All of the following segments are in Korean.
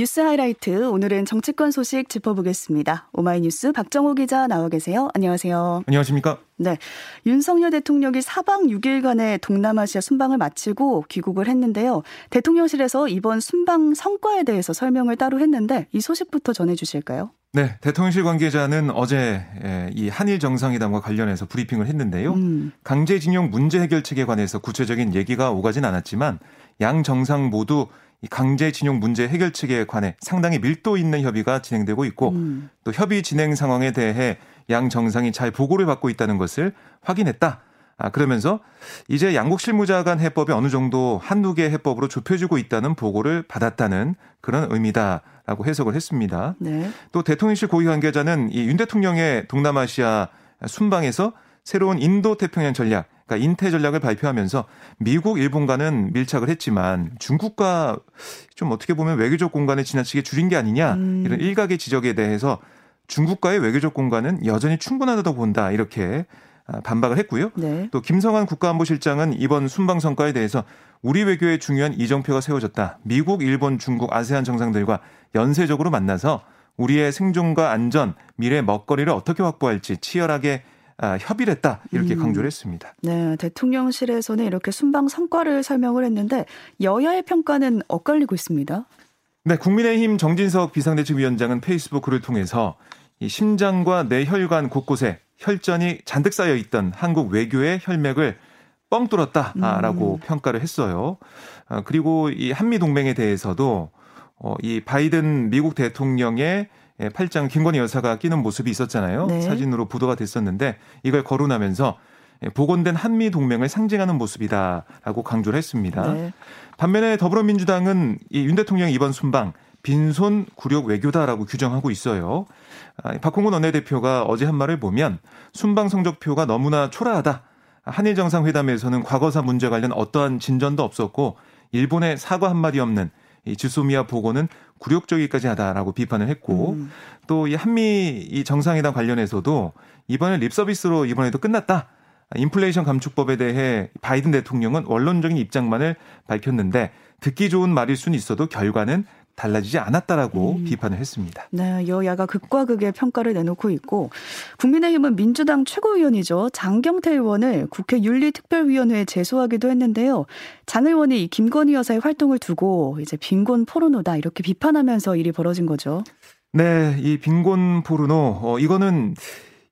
뉴스 하이라이트 오늘은 정치권 소식 짚어보겠습니다. 오마이뉴스 박정호 기자 나와 계세요. 안녕하세요. 안녕하십니까? 네. 윤석열 대통령이 4박 6일간의 동남아시아 순방을 마치고 귀국을 했는데요. 대통령실에서 이번 순방 성과에 대해서 설명을 따로 했는데 이 소식부터 전해 주실까요? 네, 대통령실 관계자는 어제 이 한일 정상회담과 관련해서 브리핑을 했는데요. 음. 강제징용 문제 해결책에 관해서 구체적인 얘기가 오가진 않았지만 양 정상 모두 이 강제징용 문제 해결책에 관해 상당히 밀도 있는 협의가 진행되고 있고 음. 또 협의 진행 상황에 대해 양 정상이 잘 보고를 받고 있다는 것을 확인했다. 아, 그러면서 이제 양국 실무자 간 해법이 어느 정도 한두 개 해법으로 좁혀지고 있다는 보고를 받았다는 그런 의미다라고 해석을 했습니다. 네. 또 대통령실 고위 관계자는 이 윤 대통령의 동남아시아 순방에서 새로운 인도 태평양 전략 그러니까 인태 전략을 발표하면서 미국, 일본과는 밀착을 했지만 중국과 좀 어떻게 보면 외교적 공간을 지나치게 줄인 게 아니냐 음. 이런 일각의 지적에 대해서 중국과의 외교적 공간은 여전히 충분하다고 본다 이렇게 아, 반박을 했고요. 네. 또 김성한 국가안보실장은 이번 순방 성과에 대해서 우리 외교에 중요한 이정표가 세워졌다. 미국, 일본, 중국, 아세안 정상들과 연쇄적으로 만나서 우리의 생존과 안전, 미래 먹거리를 어떻게 확보할지 치열하게 아, 협의를 했다 이렇게 음. 강조를 했습니다. 네, 대통령실에서는 이렇게 순방 성과를 설명을 했는데 여야의 평가는 엇갈리고 있습니다. 네, 국민의힘 정진석 비상대책위원장은 페이스북 글을 통해서 이 심장과 뇌혈관 곳곳에 혈전이 잔뜩 쌓여 있던 한국 외교의 혈맥을 뻥 뚫었다라고 음. 평가를 했어요. 아, 그리고 이 한미 동맹에 대해서도 어, 이 바이든 미국 대통령의 예, 팔짱 김건희 여사가 끼는 모습이 있었잖아요. 네. 사진으로 보도가 됐었는데 이걸 거론하면서 예, 복원된 한미 동맹을 상징하는 모습이다라고 강조를 했습니다. 네. 반면에 더불어민주당은 이윤 대통령 이번 순방 빈손 굴욕 외교다라고 규정하고 있어요. 아, 박홍근 원내대표가 어제 한 말을 보면 순방 성적표가 너무나 초라하다. 한일 정상회담에서는 과거사 문제 관련 어떠한 진전도 없었고 일본의 사과 한마디 없는 이 지소미아 보고는 굴욕적이기까지 하다라고 비판을 했고 음. 또이 한미 이 정상회담 관련해서도 이번에 립서비스로 이번에도 끝났다. 인플레이션 감축법에 대해 바이든 대통령은 원론적인 입장만을 밝혔는데 듣기 좋은 말일 수는 있어도 결과는 달라지지 않았다라고 음. 비판을 했습니다. 네, 여야가 극과 극의 평가를 내놓고 있고 국민의힘은 민주당 최고위원이죠. 장경태 의원을 국회 윤리특별위원회에 제소하기도 했는데요. 장 의원이 김건희 여사의 활동을 두고 이제 빈곤 포르노다 이렇게 비판하면서 일이 벌어진 거죠. 네, 이 빈곤 포르노 어 이거는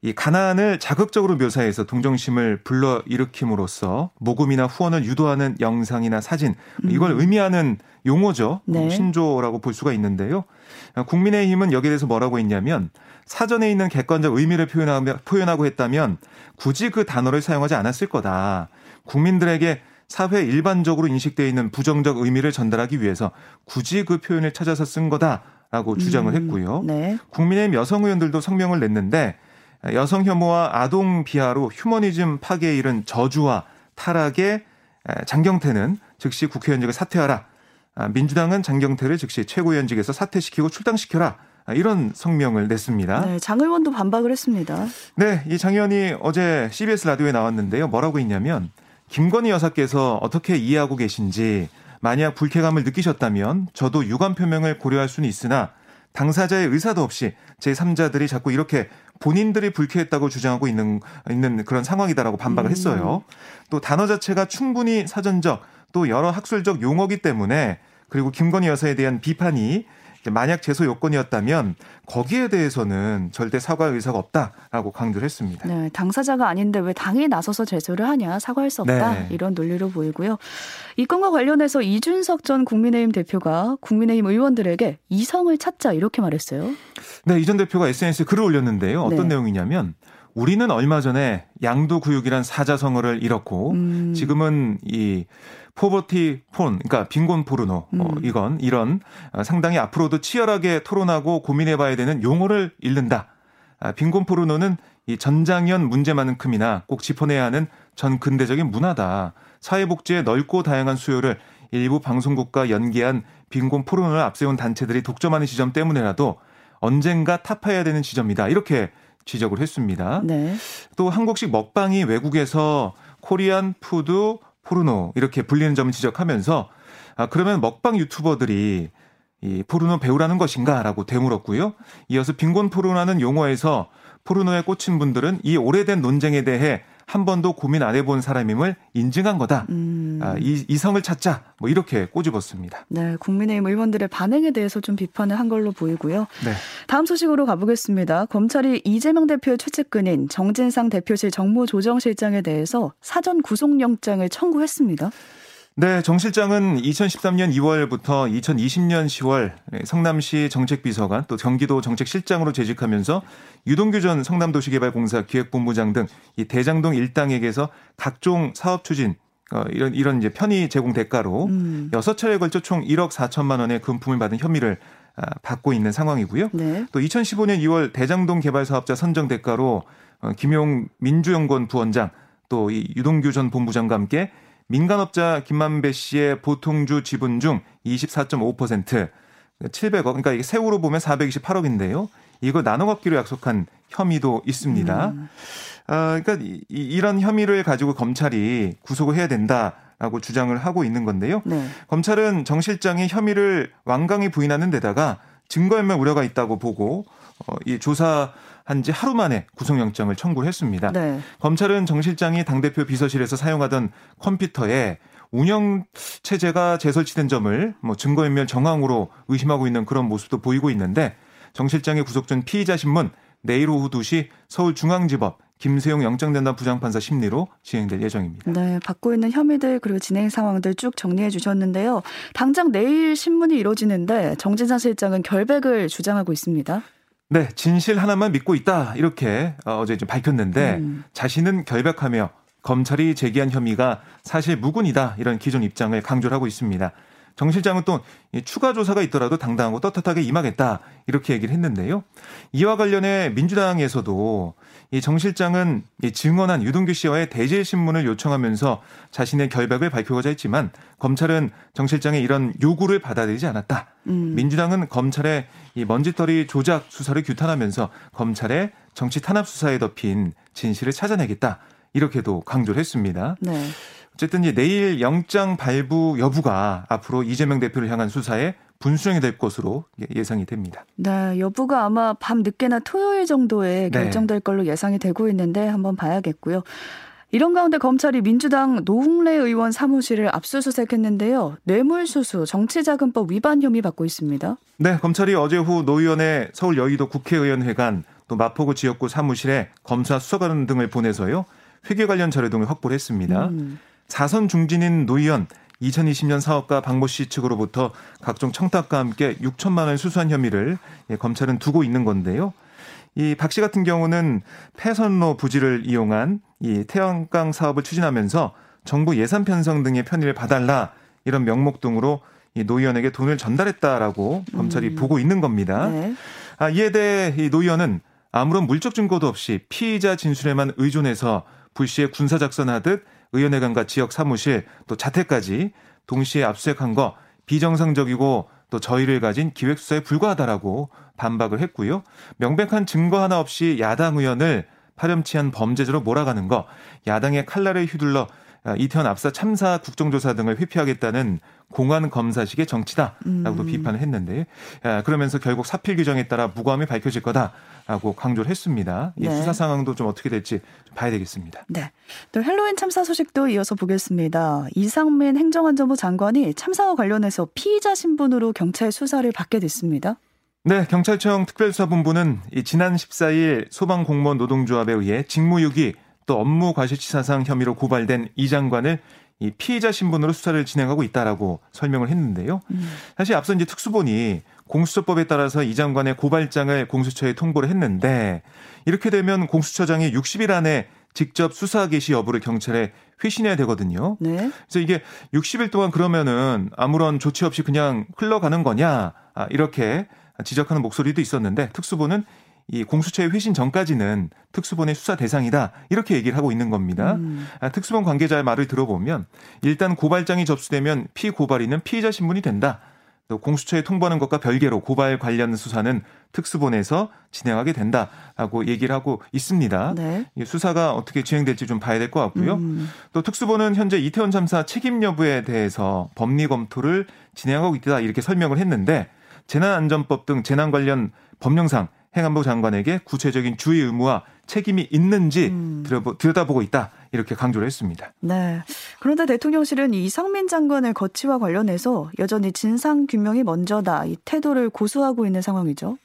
이 가난을 자극적으로 묘사해서 동정심을 불러 일으킴으로써 모금이나 후원을 유도하는 영상이나 사진 이걸 음. 의미하는 용어죠. 네. 신조라고 볼 수가 있는데요. 국민의힘은 여기에 대해서 뭐라고 했냐면 사전에 있는 객관적 의미를 표현하고 했다면 굳이 그 단어를 사용하지 않았을 거다. 국민들에게 사회 일반적으로 인식되어 있는 부정적 의미를 전달하기 위해서 굳이 그 표현을 찾아서 쓴 거다라고 주장을 음. 했고요. 네. 국민의힘 여성 의원들도 성명을 냈는데 여성 혐오와 아동 비하로 휴머니즘 파괴에 이른 저주와 타락에 장경태는 즉시 국회의원직을 사퇴하라. 아, 민주당은 장경태를 즉시 최고위원직에서 사퇴시키고 출당시켜라. 아, 이런 성명을 냈습니다. 네, 장 의원도 반박을 했습니다. 네, 이 장 의원이 어제 CBS 라디오에 나왔는데요. 뭐라고 했냐면 김건희 여사께서 어떻게 이해하고 계신지 만약 불쾌감을 느끼셨다면 저도 유감 표명을 고려할 수는 있으나 당사자의 의사도 없이 제3자들이 자꾸 이렇게 본인들이 불쾌했다고 주장하고 있는 있는 그런 상황이다라고 반박을 음. 했어요. 또 단어 자체가 충분히 사전적 또 여러 학술적 용어기 때문에 그리고 김건희 여사에 대한 비판이 만약 제소 요건이었다면 거기에 대해서는 절대 사과 의사가 없다라고 강조를 했습니다. 네, 당사자가 아닌데 왜 당이 나서서 제소를 하냐 사과할 수 없다 네. 이런 논리로 보이고요. 이 건과 관련해서 이준석 전 국민의힘 대표가 국민의힘 의원들에게 이성을 찾자 이렇게 말했어요. 네, 이 전 대표가 SNS에 글을 올렸는데요. 어떤 네. 내용이냐면 우리는 얼마 전에 양도구육이란 사자성어를 잃었고 음. 지금은 이 Poverty porn, 그러니까 빈곤 포르노, 어, 음. 어, 이건 이런 어, 상당히 앞으로도 치열하게 토론하고 고민해봐야 되는 용어로 읽힌다. 아, 빈곤 포르노는 이 전장연 문제만큼이나 꼭 짚어내야 하는 전 근대적인 문화다. 사회복지의 넓고 다양한 수요를 일부 방송국과 연계한 빈곤 포르노를 앞세운 단체들이 독점하는 지점 때문에라도 언젠가 타파해야 되는 지점이다. 이렇게 지적을 했습니다. 네. 또 한국식 먹방이 외국에서 Korean food 포르노 이렇게 불리는 점을 지적하면서 아 그러면 먹방 유튜버들이 이 포르노 배우라는 것인가라고 되물었고요. 이어서 빈곤 포르노라는 용어에서 포르노에 꽂힌 분들은 이 오래된 논쟁에 대해 한 번도 고민 안 해본 사람임을 인증한 거다. 음. 아, 이, 이성을 찾자. 뭐 이렇게 꼬집었습니다. 네, 국민의힘 의원들의 반응에 대해서 좀 비판을 한 걸로 보이고요. 네. 다음 소식으로 가보겠습니다. 검찰이 이재명 대표의 최측근인 정진상 대표실 정무조정실장에 대해서 사전 구속영장을 청구했습니다. 네, 정 실장은 2013년 2월부터 2020년 10월 성남시 정책비서관 또 경기도 정책실장으로 재직하면서 유동규 전 성남도시개발공사 기획본부장 등 이 대장동 일당에게서 각종 사업 추진 어, 이런 이런 이제 편의 제공 대가로 음. 6차례에 걸쳐 총 1억 4천만 원의 금품을 받은 혐의를 아, 받고 있는 상황이고요. 네. 또 2015년 2월 대장동 개발 사업자 선정 대가로 어, 김용 민주연구원 부원장 또 이 유동규 전 본부장과 함께 민간업자 김만배 씨의 보통주 지분 중 24.5% 700억 그러니까 이게 세후로 보면 428억인데요. 이거 나눠 갖기로 약속한 혐의도 있습니다. 음. 아, 그러니까 이, 이런 혐의를 가지고 검찰이 구속을 해야 된다 라고 주장을 하고 있는 건데요. 네. 검찰은 정 실장이 혐의를 완강히 부인하는 데다가 증거인멸 우려가 있다고 보고 어, 이 조사 한 지 하루 만에 구속영장을 청구를 했습니다. 네. 검찰은 정 실장이 당대표 비서실에서 사용하던 컴퓨터에 운영 체제가 재설치된 점을 뭐 증거인멸 정황으로 의심하고 있는 그런 모습도 보이고 있는데 정 실장의 구속 전 피의자 신문 내일 오후 2시 서울중앙지법 김세용 영장전담 부장판사 심리로 진행될 예정입니다. 네, 받고 있는 혐의들 그리고 진행 상황들 쭉 정리해 주셨는데요. 당장 내일 신문이 이루어지는데 정진상 실장은 결백을 주장하고 있습니다. 네, 진실 하나만 믿고 있다 이렇게 어, 어제 좀 밝혔는데 음. 자신은 결백하며 검찰이 제기한 혐의가 사실 무근이다 이런 기존 입장을 강조를 하고 있습니다. 정 실장은 또 추가 조사가 있더라도 당당하고 떳떳하게 임하겠다 이렇게 얘기를 했는데요. 이와 관련해 민주당에서도 이 정 실장은 이 증언한 유동규 씨와의 대질 신문을 요청하면서 자신의 결백을 밝히고자 했지만 검찰은 정 실장의 이런 요구를 받아들이지 않았다. 음. 민주당은 검찰의 이 먼지떨이 조작 수사를 규탄하면서 검찰의 정치 탄압 수사에 덮인 진실을 찾아내겠다. 이렇게도 강조를 했습니다. 네. 어쨌든 이제 내일 영장 발부 여부가 앞으로 이재명 대표를 향한 수사에 분수령이 될 것으로 예상이 됩니다. 네, 여부가 아마 밤 늦게나 토요일 정도에 네. 결정될 네. 걸로 예상이 되고 있는데 한번 봐야겠고요. 이런 가운데 검찰이 민주당 노웅래 의원 사무실을 압수수색했는데요. 뇌물수수, 정치자금법 위반 혐의 받고 있습니다. 네, 검찰이 어제 오후 노 의원의 서울 여의도 국회의원회관 또 마포구 지역구 사무실에 검사 수사관 등을 보내서요. 회계 관련 자료 등을 확보를 했습니다. 음. 사선 중진인 노 의원 2020년 사업가 박모 씨 측으로부터 각종 청탁과 함께 6천만 원 수수한 혐의를 예, 검찰은 두고 있는 건데요. 이 박 씨 같은 경우는 폐선로 부지를 이용한 이 태양광 사업을 추진하면서 정부 예산 편성 등의 편의를 봐달라 이런 명목 등으로 이노 의원에게 돈을 전달했다라고 검찰이 음. 보고 있는 겁니다. 네. 아, 이에 대해 이노 의원은 아무런 물적 증거도 없이 피의자 진술에만 의존해서 불시에 군사 작전하듯 의원회관과 지역 사무실 또 자택까지 동시에 압수수색한 거 비정상적이고 또 저희를 가진 기획수사에 불과하다라고 반박을 했고요. 명백한 증거 하나 없이 야당 의원을 파렴치한 범죄자로 몰아가는 거, 야당의 칼날을 휘둘러 아, 이태원 압사 참사 국정조사 등을 회피하겠다는 공안 검사식의 정치다라고도 음. 비판을 했는데 아, 그러면서 결국 사필 규정에 따라 무고함이 밝혀질 거다 라고 강조를 했습니다. 이 네. 수사 상황도 좀 어떻게 될지 좀 봐야 되겠습니다. 네. 또 헬로윈 참사 소식도 이어서 보겠습니다. 이상민 행정안전부 장관이 참사와 관련해서 피의자 신분으로 경찰 수사를 받게 됐습니다. 네, 경찰청 특별수사본부는 지난 14일 소방공무원 노동조합에 의해 직무유기 또 업무 과실치사상 혐의로 고발된 이 장관을 이 피해자 신분으로 수사를 진행하고 있다라고 설명을 했는데요. 음. 사실 앞서 이제 특수본이 공수처법에 따라서 이 장관의 고발장을 공수처에 통보를 했는데 이렇게 되면 공수처장이 60일 안에 직접 수사 개시 여부를 경찰에 회신해야 되거든요. 네. 그래서 이게 60일 동안 그러면은 아무런 조치 없이 그냥 흘러가는 거냐 아, 이렇게 지적하는 목소리도 있었는데 특수본은 이 공수처의 회신 전까지는 특수본의 수사 대상이다 이렇게 얘기를 하고 있는 겁니다. 음. 아, 특수본 관계자의 말을 들어보면 일단 고발장이 접수되면 피고발인은 피의자 신분이 된다. 또 공수처에 통보하는 것과 별개로 고발 관련 수사는 특수본에서 진행하게 된다라고 얘기를 하고 있습니다. 네. 수사가 어떻게 진행될지 좀 봐야 될 것 같고요. 음. 또 특수본은 현재 이태원 참사 책임 여부에 대해서 법리 검토를 진행하고 있다 이렇게 설명을 했는데 재난안전법 등 재난 관련 법령상 행안부 장관에게 구체적인 주의 의무와 책임이 있는지 음. 들여다보고 있다. 이렇게 강조를 했습니다. 네. 그런데 대통령실은 이상민 장관의 거취와 관련해서 여전히 진상 규명이 먼저다. 이 태도를 고수하고 있는 상황이죠.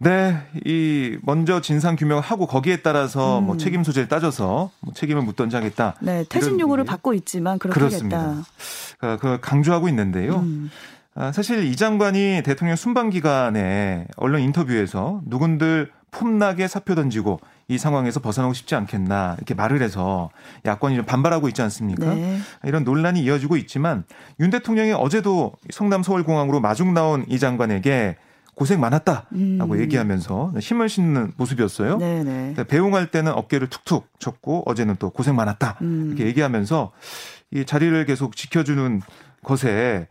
네, 이 먼저 진상 규명을 하고 거기에 따라서 뭐 음. 뭐 책임 소재를 따져서 뭐 책임을 묻던지 하겠다. 네, 퇴진 요구를 받고 있지만 그렇습니다. 그걸 강조하고 있는데요. 음. 아, 사실 이 장관이 대통령 순방 기간에 언론 인터뷰에서 누군들 폼나게 사표 던지고 이 상황에서 벗어나고 싶지 않겠나 이렇게 말을 해서 야권이 반발하고 있지 않습니까? 네. 이런 논란이 이어지고 있지만 윤 대통령이 어제도 성남 서울공항으로 마중 나온 이 장관에게 고생 많았다라고 음. 얘기하면서 힘을 싣는 모습이었어요. 네네. 네. 배웅할 때는 어깨를 툭툭 쳤고 어제는 또 고생 많았다 음. 이렇게 얘기하면서 이 자리를 계속 지켜주는 것에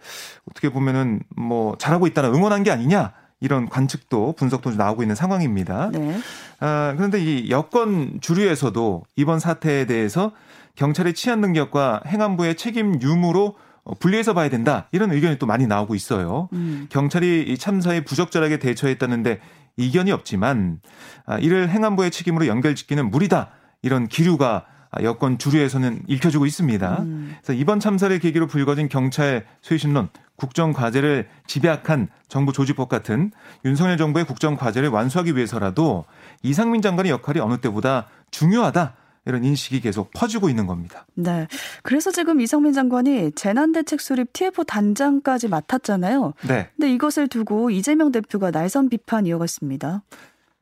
어떻게 보면은 뭐 잘하고 있다는 응원한 게 아니냐 이런 관측도 분석도 나오고 있는 상황입니다. 네. 아, 그런데 이 여권 주류에서도 이번 사태에 대해서 경찰의 치안 능력과 행안부의 책임 유무로 분리해서 봐야 된다 이런 의견이 또 많이 나오고 있어요. 음. 경찰이 이 참사에 부적절하게 대처했다는데 이견이 없지만 아, 이를 행안부의 책임으로 연결짓기는 무리다 이런 기류가 여권 주류에서는 읽혀지고 있습니다. 음. 그래서 이번 참사를 계기로 불거진 경찰 쇄신론, 국정 과제를 집약한 정부 조직법 같은 윤석열 정부의 국정 과제를 완수하기 위해서라도 이상민 장관의 역할이 어느 때보다 중요하다. 이런 인식이 계속 퍼지고 있는 겁니다. 네. 그래서 지금 이상민 장관이 재난대책 수립 TF 단장까지 맡았잖아요. 네. 근데 이것을 두고 이재명 대표가 날선 비판 이어갔습니다.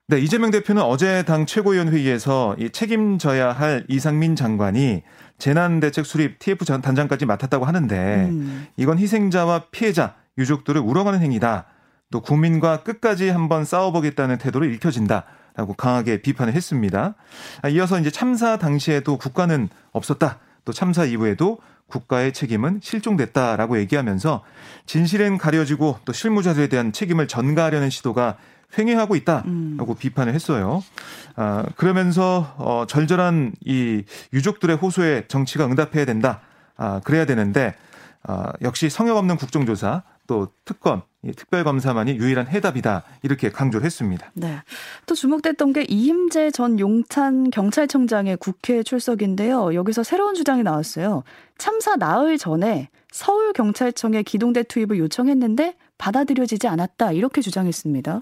네, 이재명 대표는 어제 당 최고위원 회의에서 이 책임져야 할 이상민 장관이 재난대책 수립 TF 단장까지 맡았다고 하는데 음. 이건 희생자와 피해자, 유족들을 우러가는 행위다. 또 국민과 끝까지 한번 싸워보겠다는 태도로 읽혀진다. 라고 강하게 비판을 했습니다. 아, 이어서 이제 참사 당시에도 국가는 없었다. 또 참사 이후에도 국가의 책임은 실종됐다라고 얘기하면서 진실은 가려지고 또 실무자들에 대한 책임을 전가하려는 시도가 횡행하고 있다라고 음. 비판을 했어요. 아, 그러면서 어, 절절한 이 유족들의 호소에 정치가 응답해야 된다. 아, 그래야 되는데 아, 역시 성역 없는 국정조사 또 특검 특별검사만이 유일한 해답이다 이렇게 강조를 했습니다. 네. 또 주목됐던 게 이임재 전 용찬 경찰청장의 국회 출석인데요. 여기서 새로운 주장이 나왔어요. 참사 나흘 전에 서울 경찰청에 기동대 투입을 요청했는데 받아들여지지 않았다 이렇게 주장했습니다.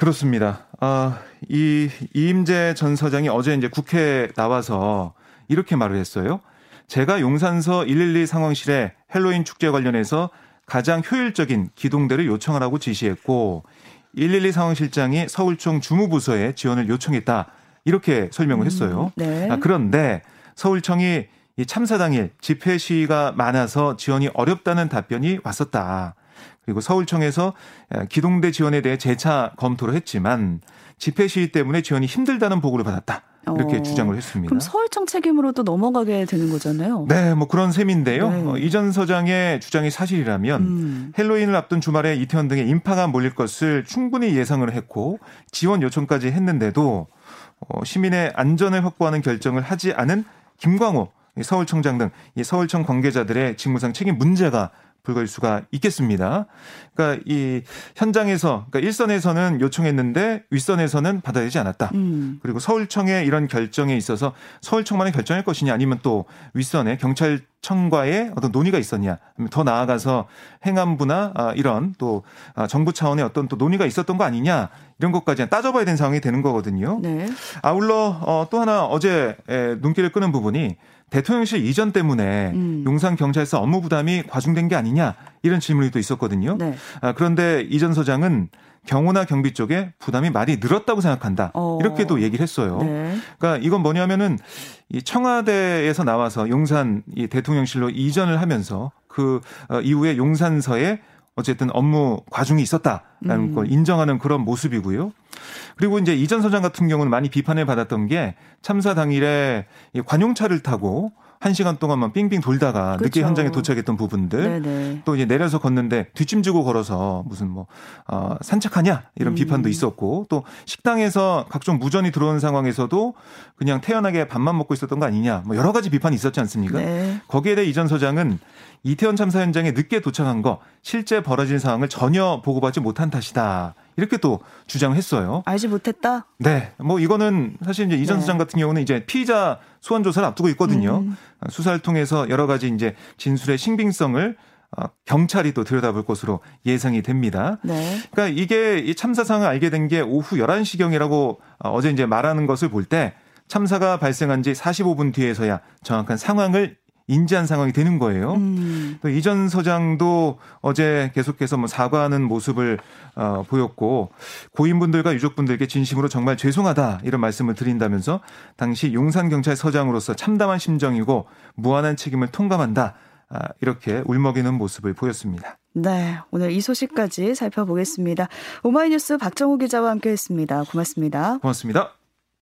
그렇습니다. 아, 이 이임재 전 서장이 어제 이제 국회에 나와서 이렇게 말을 했어요. 제가 용산서 112 상황실에 헬로윈 축제 관련해서 가장 효율적인 기동대를 요청하라고 지시했고 112 상황실장이 서울청 주무부서에 지원을 요청했다. 이렇게 설명을 했어요. 음, 네. 아, 그런데 서울청이 이 참사 당일 집회 시위가 많아서 지원이 어렵다는 답변이 왔었다. 그리고 서울청에서 기동대 지원에 대해 재차 검토를 했지만 집회 시위 때문에 지원이 힘들다는 보고를 받았다. 이렇게 어, 주장을 했습니다. 그럼 서울청 책임으로도 넘어가게 되는 거잖아요. 네, 뭐 그런 셈인데요. 네. 어, 이전 서장의 주장이 사실이라면 음. 헬로윈을 앞둔 주말에 이태원 등에 인파가 몰릴 것을 충분히 예상을 했고 지원 요청까지 했는데도 어, 시민의 안전을 확보하는 결정을 하지 않은 김광호 서울청장 등이 서울청 관계자들의 직무상 책임 문제가 불거질 수가 있겠습니다. 그러니까 이 현장에서 그러니까 일선에서는 요청했는데 윗선에서는 받아들이지 않았다. 음. 그리고 서울청의 이런 결정에 있어서 서울청만의 결정일 것이냐 아니면 또 윗선에 경찰 청과의 어떤 논의가 있었냐 더 나아가서 행안부나 아, 이런 또 아, 정부 차원의 어떤 또 논의가 있었던 거 아니냐 이런 것까지 따져봐야 되는 상황이 되는 거거든요. 네. 아울러 어, 또 하나 어제 눈길을 끄는 부분이 대통령실 이전 때문에 음. 용산 경찰서 업무 부담이 과중된 게 아니냐 이런 질문이 또 있었거든요. 네. 아, 그런데 이전 소장은 경호나 경비 쪽에 부담이 많이 늘었다고 생각한다. 어. 이렇게 도 얘기를 했어요. 네. 그러니까 이건 뭐냐면은 이 청와대에서 나와서 용산 이 대통령실로 이전을 하면서 그 어, 이후에 용산서에 어쨌든 업무 과중이 있었다라는 음. 걸 인정하는 그런 모습이고요. 그리고 이제 이전 서장 같은 경우는 많이 비판을 받았던 게 참사 당일에 관용차를 타고 한 시간 동안만 빙빙 돌다가 그렇죠. 늦게 현장에 도착했던 부분들 네네. 또 이제 내려서 걷는데 뒷짐지고 걸어서 무슨 뭐 어, 산책하냐 이런 음. 비판도 있었고 또 식당에서 각종 무전이 들어온 상황에서도 그냥 태연하게 밥만 먹고 있었던 거 아니냐 뭐 여러 가지 비판이 있었지 않습니까? 네. 거기에 대해 이전 소장은 이태원 참사 현장에 늦게 도착한 거 실제 벌어진 상황을 전혀 보고받지 못한 탓이다. 이렇게 또 주장했어요. 알지 못했다? 네. 뭐 이거는 사실 이제 이전 네. 수장 같은 경우는 이제 피의자 소환 조사를 앞두고 있거든요. 음. 수사를 통해서 여러 가지 이제 진술의 신빙성을 어, 경찰이 또 들여다볼 것으로 예상이 됩니다. 네. 그러니까 이게 이 참사 상을 알게 된 게 오후 11시 경이라고 어, 어제 이제 말하는 것을 볼 때 참사가 발생한 지 45분 뒤에서야 정확한 상황을 인지한 상황이 되는 거예요. 음. 또 이전 소장도 어제 계속해서 뭐 사과하는 모습을 어, 보였고 고인분들과 유족분들께 진심으로 정말 죄송하다 이런 말씀을 드린다면서 당시 용산 경찰서장으로서 참담한 심정이고 무한한 책임을 통감한다. 아, 이렇게 울먹이는 모습을 보였습니다. 네, 오늘 이 소식까지 살펴보겠습니다. 오마이뉴스 박정우 기자와 함께했습니다. 고맙습니다. 고맙습니다.